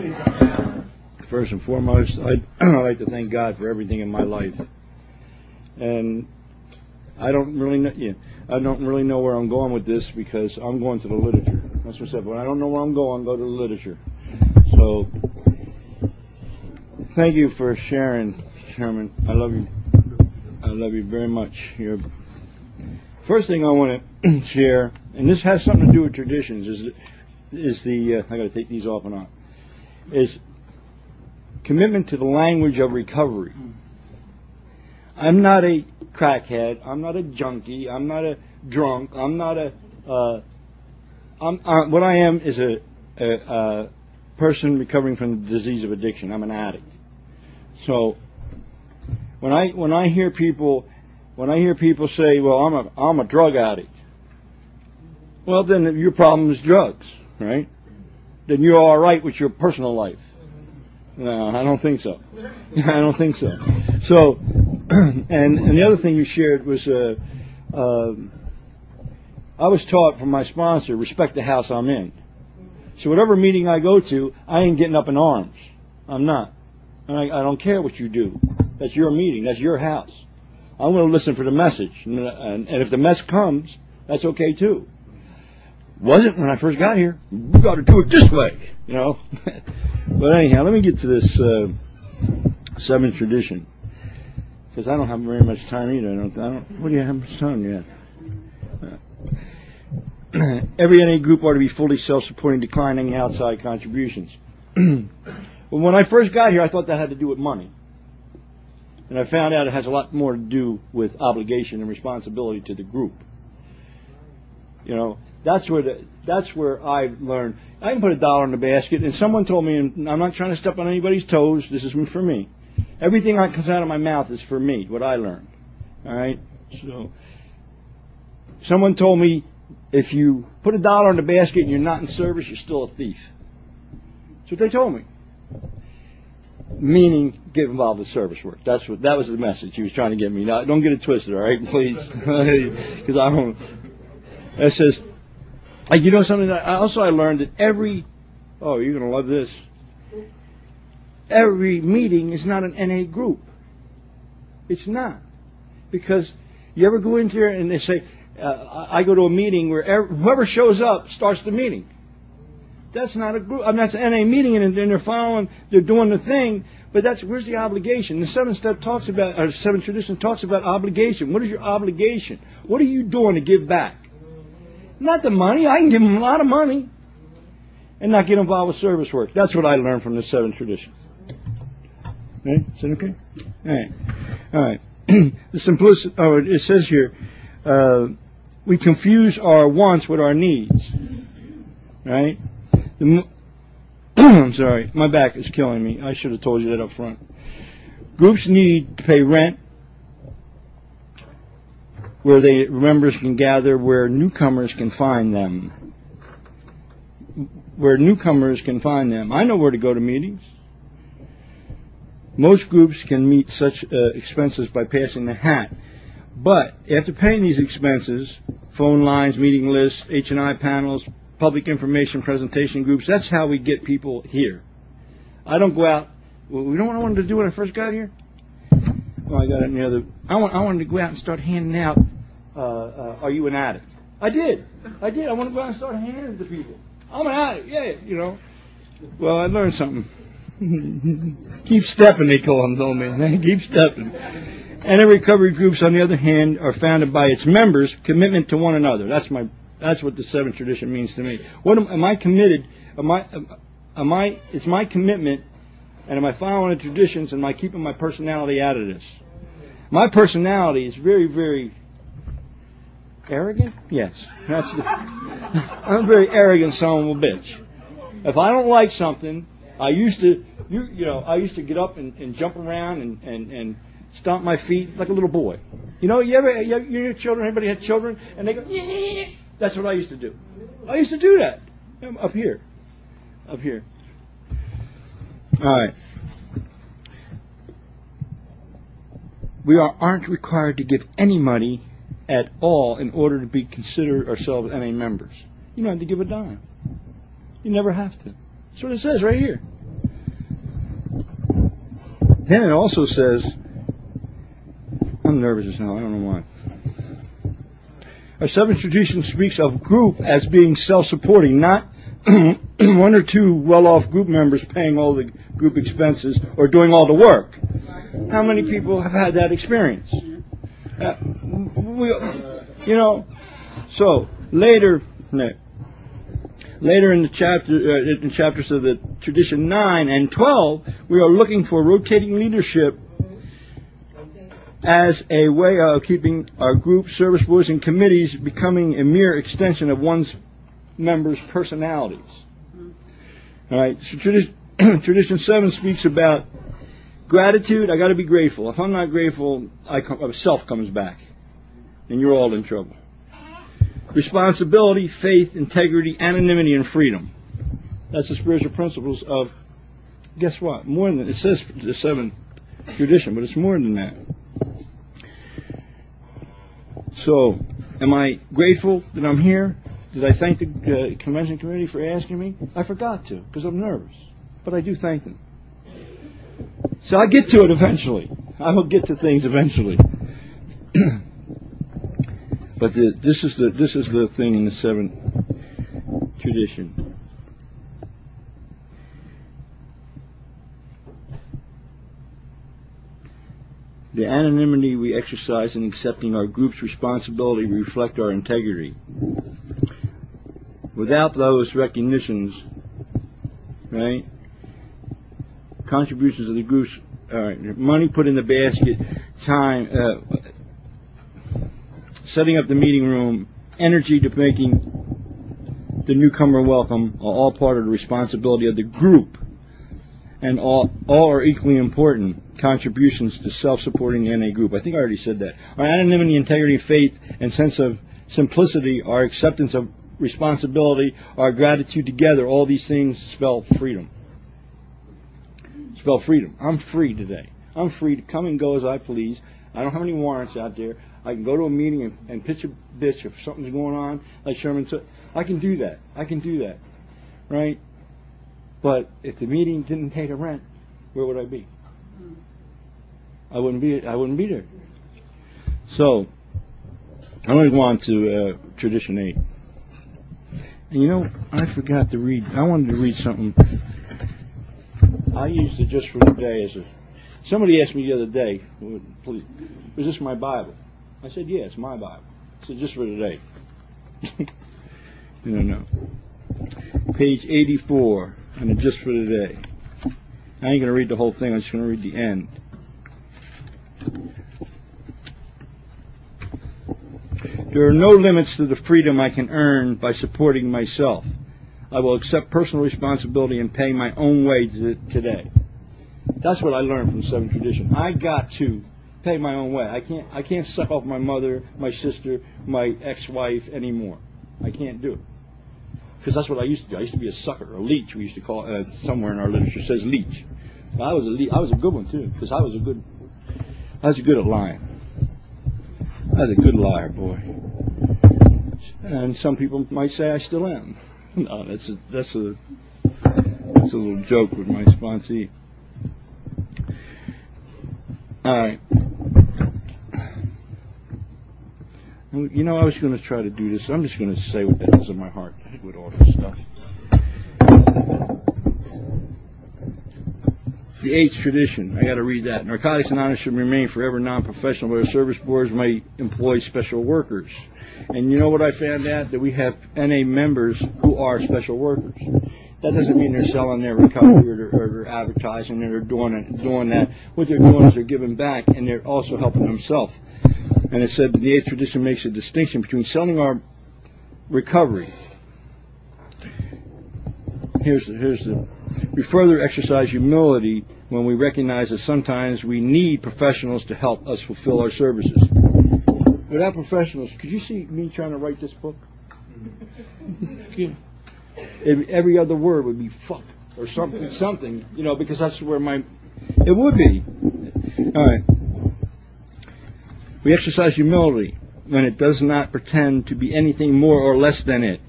C: First and foremost, I'd, I'd like to thank God for everything in my life. And I don't really know. Yeah, I don't really know where I'm going with this because I'm going to the literature. That's what I said. When I don't know where I'm going, go to the literature. So, thank you for sharing, Chairman. I love you. I love you very much. You're, first thing I want to share, and this has something to do with traditions, is is the uh, I got to take these off and on. Is commitment to the language of recovery. I'm not a crackhead. I'm not a junkie. I'm not a drunk. I'm not a. Uh, I'm, uh, what I am is a, a, a, person recovering from the disease of addiction. I'm an addict. So when I when I hear people when I hear people say, "Well, I'm a I'm a drug addict," well, then your problem is drugs, right? Then you're all right with your personal life. No, I don't think so. I don't think so. So and, and the other thing you shared was uh, uh, I was taught from my sponsor respect the house I'm in. So whatever meeting I go to, I ain't getting up in arms. I'm not. And I, I don't care what you do. That's your meeting. That's your house. I'm going to listen for the message. And, and, and if the mess comes, that's okay too. Wasn't when I first got here. We got to do it this way, you know. but anyhow, let me get to this uh, seventh tradition because I don't have very much time either. I don't. I don't what do you have much time yet? Uh, every NA group ought to be fully self-supporting, declining outside contributions. well, when I first got here, I thought that had to do with money, and I found out it has a lot more to do with obligation and responsibility to the group. You know, That's where the that's where I learned. I can put a dollar in the basket, and someone told me, and I'm not trying to step on anybody's toes. This is for me. Everything that comes out of my mouth is for me. What I learned. All right. So, someone told me if you put a dollar in the basket and you're not in service, you're still a thief. That's what they told me. Meaning, get involved in service work. That's what that was the message he was trying to get me. Now, don't get it twisted, all right, please, because I don't. It says, you know something. I, also, I learned that every. Oh, you're gonna love this. Every meeting is not an NA group. It's not because you ever go into there and they say, uh, I go to a meeting where every, whoever shows up starts the meeting. That's not a group. I mean, that's an NA meeting, and, and they're following, they're doing the thing. But that's where's the obligation? The seventh step talks about, or seven tradition talks about obligation. What is your obligation? What are you doing to give back? Not the money. I can give them a lot of money, and not get involved with service work. That's what I learned from the seven traditions. Okay, is that okay? All right, all right. the simplicity. Oh, it says here, uh, we confuse our wants with our needs. Right? The, I'm sorry, my back is killing me. I should have told you that up front. Groups need to pay rent where they members can gather, where newcomers can find them. Where newcomers can find them. I know where to go to meetings. Most groups can meet such uh, expenses by passing the hat. But after paying these expenses, phone lines, meeting lists, H&I panels, public information presentation groups, that's how we get people here. I don't go out. Well, I wanted to do when I first got here? Well, I got it in the. I, want, I wanted to go out and start handing out. Uh, uh, are you an addict? I did. I did. I want to go out and start handing it to people. I'm an addict. Yeah, you know. Well, I learned something. Keep stepping, they call them, told me. Keep stepping. And recovery groups, on the other hand, are founded by its members' commitment to one another. That's my. That's what the seventh tradition means to me. What am, am I committed? Am I? Am I? It's my commitment, and am I following the traditions? And am I keeping my personality out of this? My personality is very, very arrogant. Yes, that's. The, I'm a very arrogant son of a bitch. If I don't like something, I used to, you, you know, I used to get up and, and jump around and, and, and stomp my feet like a little boy. You know, you ever, you, your children, anybody had children, and they go, yeah. That's what I used to do. I used to do that um, up here, up here. All right. We are, aren't required to give any money at all in order to be considered ourselves NA members. You don't have to give a dime. You never have to. That's what it says right here. Then it also says, I'm nervous as hell, I don't know why. Our seventh tradition speaks of group as being self-supporting, not one or two well-off group members paying all the group expenses or doing all the work. How many people have had that experience? Uh, we, you know, so later, later in the chapter, uh, in chapters of the tradition nine and twelve, we are looking for rotating leadership as a way of keeping our group, service boards, and committees becoming a mere extension of one's members' personalities. All right. So tradition, tradition seven speaks about gratitude. I got to be grateful. If I'm not grateful, I come, self comes back, and you're all in trouble. Responsibility, faith, integrity, anonymity, and freedom. That's the spiritual principles of. Guess what? More than it says the seven tradition, but it's more than that. So, am I grateful that I'm here? Did I thank the uh, convention committee for asking me? I forgot to because I'm nervous, but I do thank them. So I get to it eventually. I will get to things eventually. but the, this is the this is the thing in the seventh tradition. The anonymity we exercise in accepting our group's responsibility reflect our integrity. Without those recognitions, right? Contributions of the group's uh, money put in the basket, time, uh, setting up the meeting room, energy to making the newcomer welcome are all part of the responsibility of the group, and all, all are equally important contributions to self-supporting NA group. I think I already said that. Our anonymity, integrity, faith, and sense of simplicity, our acceptance of responsibility, our gratitude together, all these things spell freedom. Spell freedom. I'm free today. I'm free to come and go as I please. I don't have any warrants out there. I can go to a meeting and, and pitch a bitch if something's going on, like Sherman said. I can do that. I can do that. Right? But if the meeting didn't pay the rent, where would I be? I wouldn't be. I wouldn't be there. So, I'm going to go on to uh, tradition eight. And you know, I forgot to read. I wanted to read something. I used it just for today as a. Somebody asked me the other day, please, was this my Bible? I said, yeah, it's my Bible. I said, just for today. no, no. Page 84, and just for today. I ain't going to read the whole thing, I'm just going to read the end. There are no limits to the freedom I can earn by supporting myself. I will accept personal responsibility and pay my own way today. That's what I learned from Seven Tradition. I got to pay my own way. I can't I can't suck off my mother, my sister, my ex-wife anymore. I can't do it. Because that's what I used to do. I used to be a sucker, a leech. We used to call uh, somewhere in our literature says leech. I was a I was a good one too because I was a good I was good at lying. I was a good liar, boy. And some people might say I still am. No, that's a that's a that's a little joke with my sponsee. All right. You know, I was going to try to do this. I'm just going to say what the hell's in my heart with all this stuff. The eighth tradition. I got to read that. Narcotics Anonymous should remain forever non-professional, but our service boards may employ special workers. And you know what I found out? That we have NA members who are special workers. That doesn't mean they're selling their recovery or they're, or they're advertising or they're doing doing that. What they're doing is they're giving back and they're also helping themselves. And it said the eighth tradition makes a distinction between selling our recovery. Here's the, here's the. We further exercise humility when we recognize that sometimes we need professionals to help us fulfill our services. Without professionals, could you see me trying to write this book? every other word would be fuck or something, something, you know, because that's where my, it would be. All right. We exercise humility when it does not pretend to be anything more or less than it.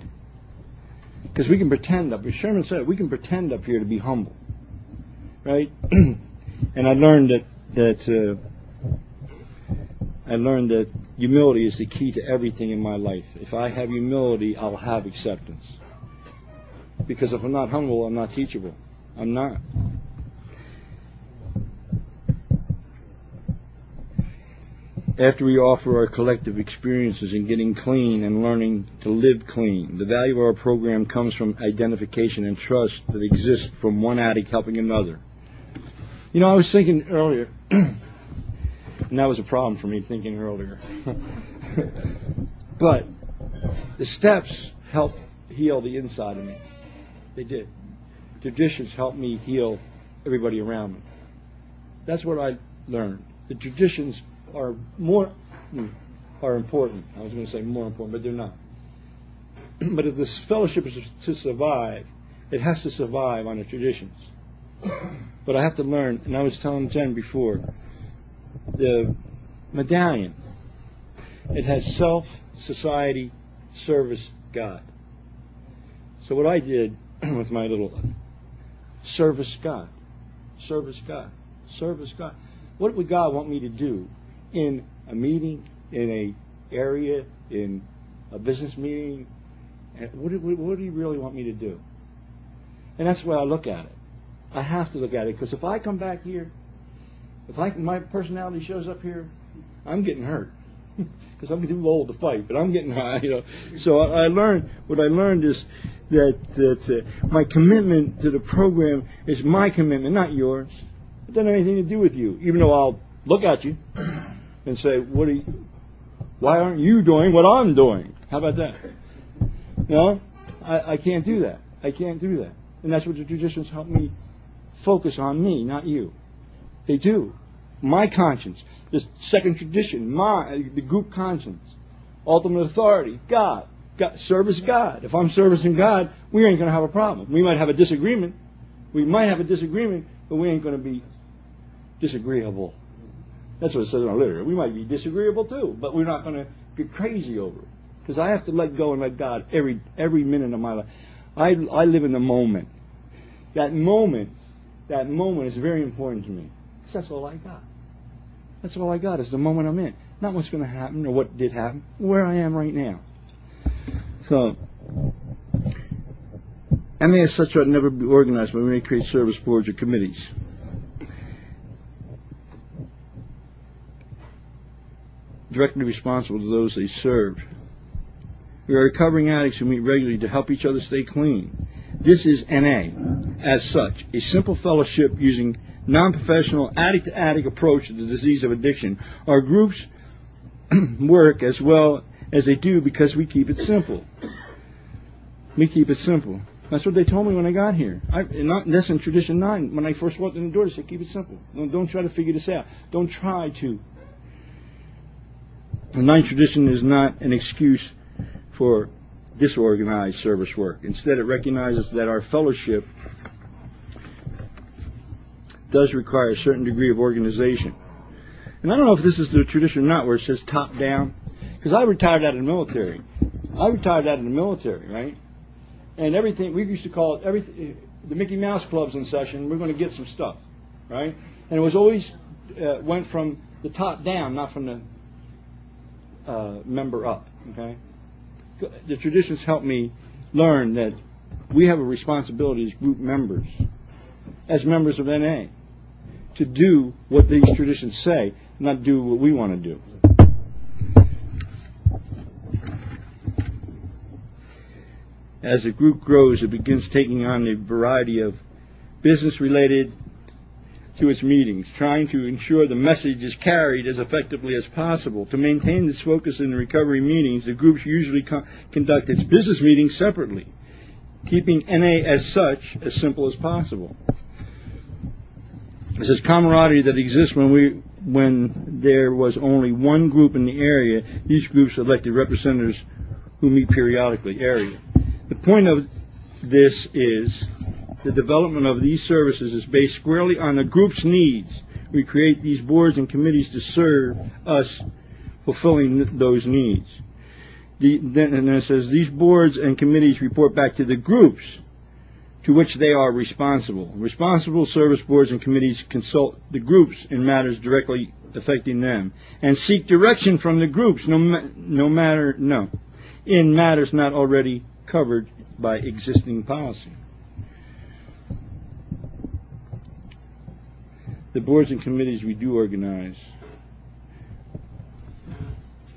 C: Because we can pretend up, as Sherman said, we can pretend up here to be humble, right? and I learned that that uh, I learned that humility is the key to everything in my life. If I have humility, I'll have acceptance. Because if I'm not humble, I'm not teachable. I'm not. After we offer our collective experiences in getting clean and learning to live clean, the value of our program comes from identification and trust that exists from one addict helping another. You know, I was thinking earlier, and that was a problem for me thinking earlier. but the steps helped heal the inside of me. They did. Traditions helped me heal everybody around me. That's what I learned. The traditions are more hmm, are important. I was going to say more important, but they're not. but if this fellowship is to survive, it has to survive on the traditions. But I have to learn, and I was telling Jen before, the medallion. It has self, society, service, God. So what I did with my little service God, service God, service God. What would God want me to do in a meeting, in a area, in a business meeting? What do, what do you really want me to do? And that's the way I look at it. I have to look at it because if I come back here, if I, my personality shows up here, I'm getting hurt because I'm too old to fight, but I'm getting high, you know. So I, I learned what I learned is that that uh, my commitment to the program is my commitment, not yours. It doesn't have anything to do with you, even though I'll look at you and say, "What are you? Why aren't you doing what I'm doing?" How about that? No, I, I can't do that. I can't do that. And that's what the traditions help me focus on me, not you. They do. My conscience, the second tradition, my the group conscience, ultimate authority, God. God service God. If I'm servicing God, we ain't going to have a problem. We might have a disagreement. We might have a disagreement, but we ain't going to be disagreeable. That's what it says in our literature. We might be disagreeable too, but we're not going to get crazy over it. Because I have to let go and let God every every minute of my life. I I live in the moment. That moment, that moment is very important to me. Because That's all I got. That's all I got is the moment I'm in. Not what's going to happen or what did happen. Where I am right now. So, NA as such ought never be organized by any create service boards or committees. Directly responsible to those they serve. We are recovering addicts who meet regularly to help each other stay clean. This is NA, as such, a simple fellowship using non-professional addict to addict approach to the disease of addiction. Our groups work as well as they do because we keep it simple. We keep it simple. That's what they told me when I got here. I, not, that's in tradition nine. When I first walked in the door, they said, keep it simple. Don't, don't try to figure this out. Don't try to. The ninth tradition is not an excuse for disorganized service work. Instead, it recognizes that our fellowship does require a certain degree of organization. And I don't know if this is the tradition or not, where it says top down, because I retired out of the military. I retired out of the military, right? And everything we used to call it everything. The Mickey Mouse Club's in session. We're going to get some stuff, right? And it was always uh, went from the top down, not from the uh, member up. Okay the traditions help me learn that we have a responsibility as group members, as members of NA, to do what these traditions say, not do what we want to do. As the group grows, it begins taking on a variety of business related to its meetings, trying to ensure the message is carried as effectively as possible. To maintain this focus in the recovery meetings, the groups usually co- conduct its business meetings separately, keeping NA as such as simple as possible. This is camaraderie that exists when we when there was only one group in the area. These groups elected representatives who meet periodically. Area. The point of this is the development of these services is based squarely on the group's needs. We create these boards and committees to serve us fulfilling those needs. The, then, and it says these boards and committees report back to the groups to which they are responsible. Responsible service boards and committees consult the groups in matters directly affecting them and seek direction from the groups no, no matter no in matters not already covered by existing policy. The boards and committees we do organize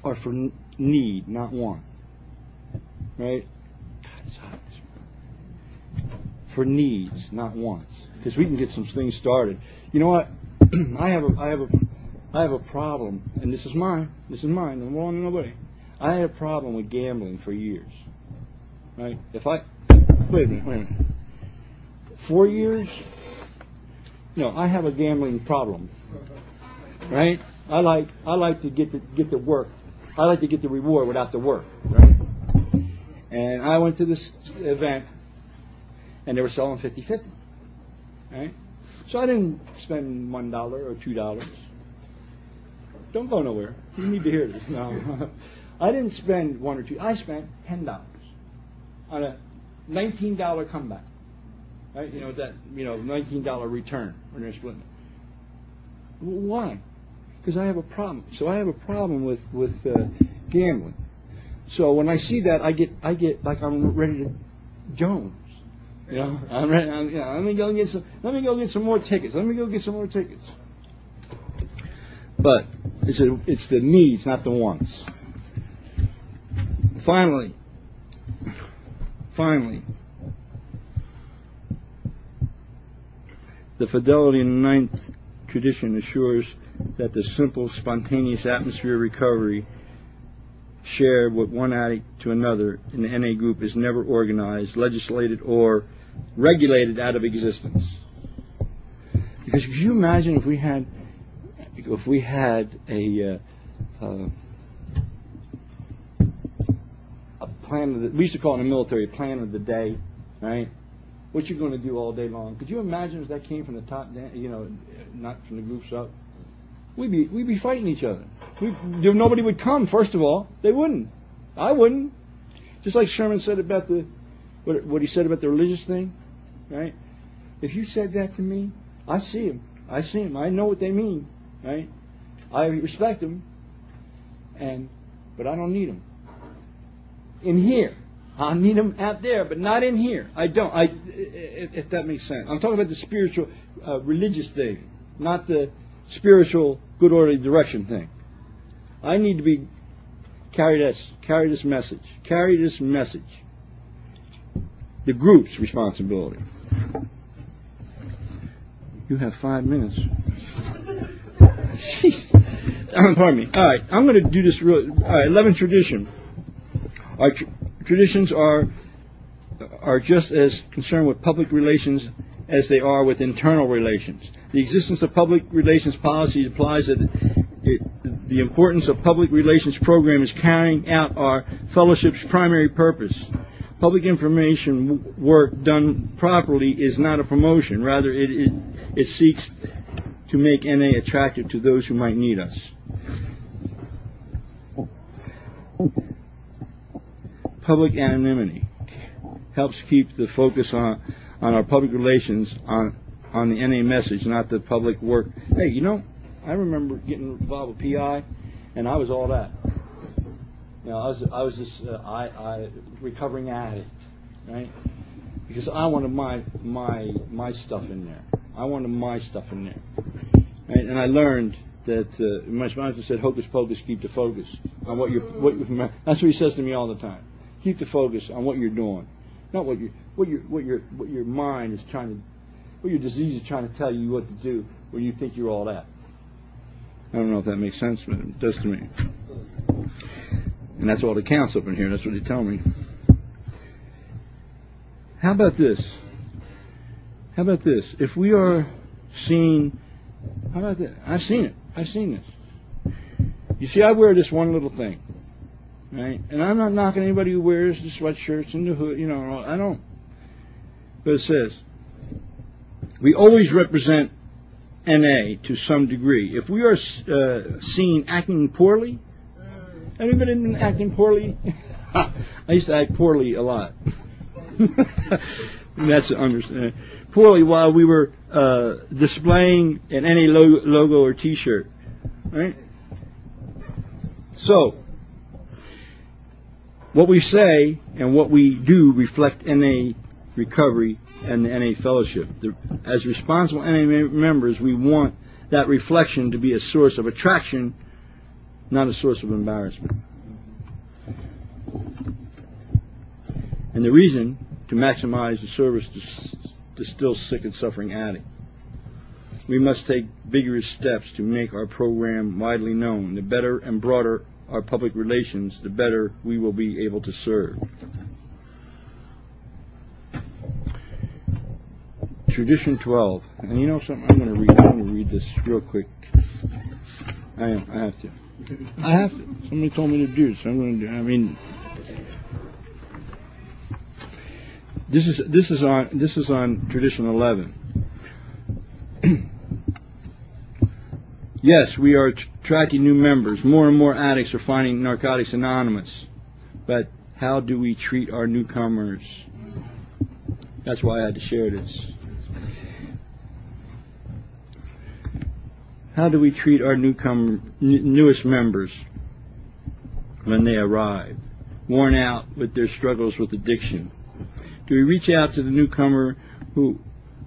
C: are for need, not want. Right? God. For needs, not wants. Because we can get some things started. You know what? I have a, I have a, I have a problem, and this is mine. This is mine. I'm wrong nobody. I had a problem with gambling for years. Right? If I, wait a minute, wait a minute. Four years, no, I have a gambling problem. Right? I like I like to get the get the work. I like to get the reward without the work. Right? And I went to this event and they were selling 50-50. Right? So I didn't spend one dollar or two dollars. Don't go nowhere. You need to hear this. No. I didn't spend one or two. I spent ten dollars on a nineteen dollar comeback. Right? You know that you know nineteen dollar return when they're splitting it. Why? Because I have a problem. So I have a problem with with uh, gambling. So when I see that, I get I get like I'm ready to Jones. You know, I'm ready. I'm, you know, let me go get some. Let me go get some more tickets. Let me go get some more tickets. But it's a, it's the needs, not the wants. Finally, finally, The fidelity in the ninth tradition assures that the simple, spontaneous atmosphere recovery shared with one addict to another in the NA group is never organized, legislated, or regulated out of existence. Because could you imagine if we had, if we had a, uh, uh, a plan of the, we used to call it the military a plan of the day, right? What you're going to do all day long. Could you imagine if that came from the top down, you know, not from the groups up? We'd be, we'd be fighting each other. We, nobody would come, first of all. They wouldn't. I wouldn't. Just like Sherman said about the, what, what he said about the religious thing, right? If you said that to me, I see him. I see him. I know what they mean, right? I respect them, and but I don't need them in here. I need them out there, but not in here. I don't. I, if, that makes sense. I'm talking about the spiritual, uh, religious thing, not the spiritual, good orderly direction thing. I need to be carry this, carry this message, carry this message. The group's responsibility. You have five minutes. Jeez. Pardon me. All right, I'm going to do this real. All right, 11 tradition. Our tr- traditions are are just as concerned with public relations as they are with internal relations. The existence of public relations policy implies that it, the importance of public relations program is carrying out our fellowship's primary purpose. Public information work done properly is not a promotion. Rather, it, it, it seeks to make NA attractive to those who might need us. Public anonymity helps keep the focus on, on our public relations on on the NA message, not the public work. Hey, you know, I remember getting involved with PI, and I was all that. You know, I was I was this uh, I, I recovering addict, right? Because I wanted my my my stuff in there. I wanted my stuff in there, right? And I learned that uh, my sponsor said, "Hocus pocus, keep the focus on what you're." What, that's what he says to me all the time. Keep the focus on what you're doing, not what you what your what your what your mind is trying to, what your disease is trying to tell you what to do when you think you're all that. I don't know if that makes sense, but it does to me. And that's all that counts up in here. That's what they tell me. How about this? How about this? If we are seeing, how about that? I've seen it. I've seen this. You see, I wear this one little thing, right? And I'm not knocking anybody who wears the sweatshirts and the hood. You know, I don't. But it says, we always represent NA to some degree. If we are uh, seen acting poorly, anybody been acting poorly? I used to act poorly a lot. That's understand. Poorly while we were uh, displaying an NA logo or T-shirt, right? So, what we say and what we do reflect NA recovery and the NA fellowship. The, as responsible NA members, we want that reflection to be a source of attraction, not a source of embarrassment. And the reason to maximize the service to, to still sick and suffering addict. We must take vigorous steps to make our program widely known. The better and broader our public relations, the better we will be able to serve. Tradition 12. And you know something? I'm going to read. I'm going to read this real quick. I am. I have to. I have to. Somebody told me to do it, so I'm going to do. I mean, this is this is on this is on tradition 11. Yes, we are attracting new members. More and more addicts are finding Narcotics Anonymous. But how do we treat our newcomers? That's why I had to share this. How do we treat our newcomer, newest members when they arrive, worn out with their struggles with addiction? Do we reach out to the newcomer who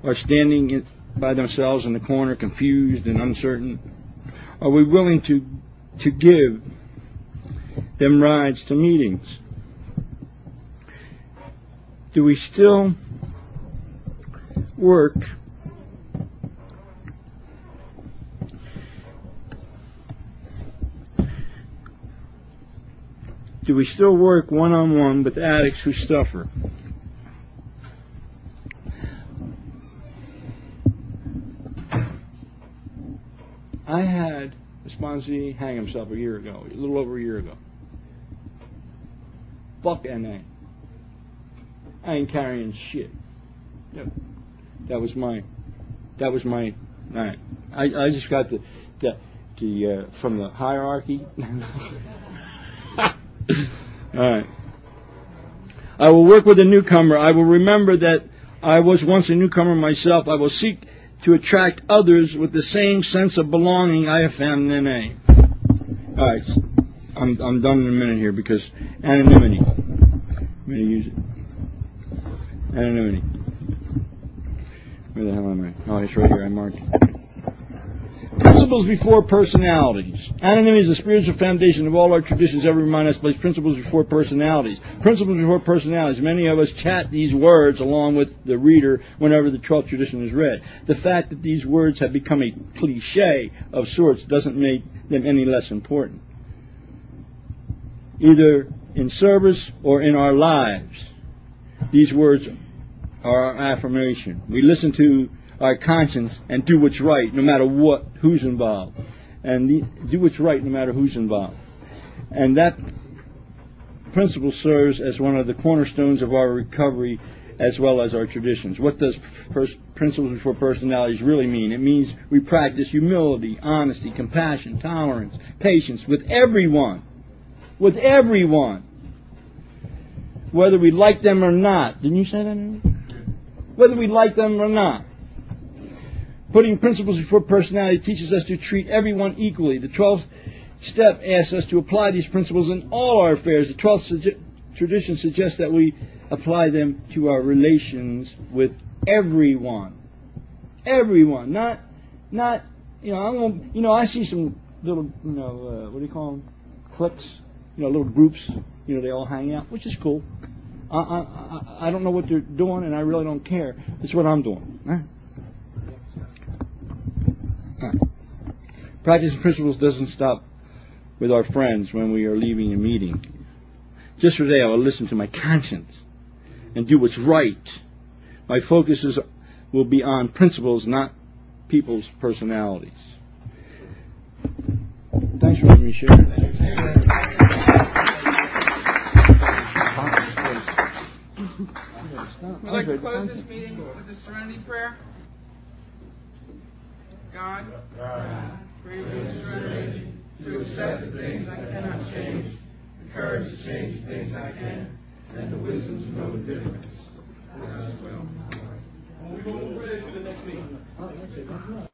C: are standing by themselves in the corner, confused and uncertain? Are we willing to to give them rides to meetings? Do we still work do we still work one on one with addicts who suffer? I had a sponsee hang himself a year ago, a little over a year ago. Fuck NA. I ain't carrying shit. Yep. That was my, that was my, I, I just got the, the, the uh, from the hierarchy. All right. I will work with a newcomer. I will remember that I was once a newcomer myself. I will seek to attract others with the same sense of belonging I have found in NA. All right. I'm, I'm done in a minute here because anonymity. I'm going to use it. Anonymity. Where the hell am I? Oh, it's right here. I marked. Principles before personalities. Anonymity is the spiritual foundation of all our traditions ever remind us to place principles before personalities. Principles before personalities. Many of us chat these words along with the reader whenever the 12th tradition is read. The fact that these words have become a cliche of sorts doesn't make them any less important. Either in service or in our lives, these words are our affirmation. We listen to our conscience and do what's right no matter what who's involved. And the, do what's right no matter who's involved. And that principle serves as one of the cornerstones of our recovery as well as our traditions. What does pers- principles before personalities really mean? It means we practice humility honesty compassion tolerance patience with everyone. With everyone. Whether we like them or not. Didn't you say that? Whether we like them or not Putting principles before personality teaches us to treat everyone equally. The 12th step asks us to apply these principles in all our affairs. The 12th suge- tradition suggests that we apply them to our relations with everyone. Everyone, not, not, you know, I won't, you know, I see some little, you know, uh, what do you call them? Cliques, you know, little groups, you know, they all hang out, which is cool. I, I, I don't know what they're doing, and I really don't care. It's what I'm doing. Practice principles doesn't stop with our friends when we are leaving a meeting. Just today, I will listen to my conscience and do what's right. My focus is, will be on principles, not people's personalities. Thanks for letting me share.
B: We'd like to close this meeting with the serenity prayer. God, God grant me the serenity to accept the things I cannot change, the courage to change the things I can, and the wisdom to know the difference. God's will. We will move right into the next meeting.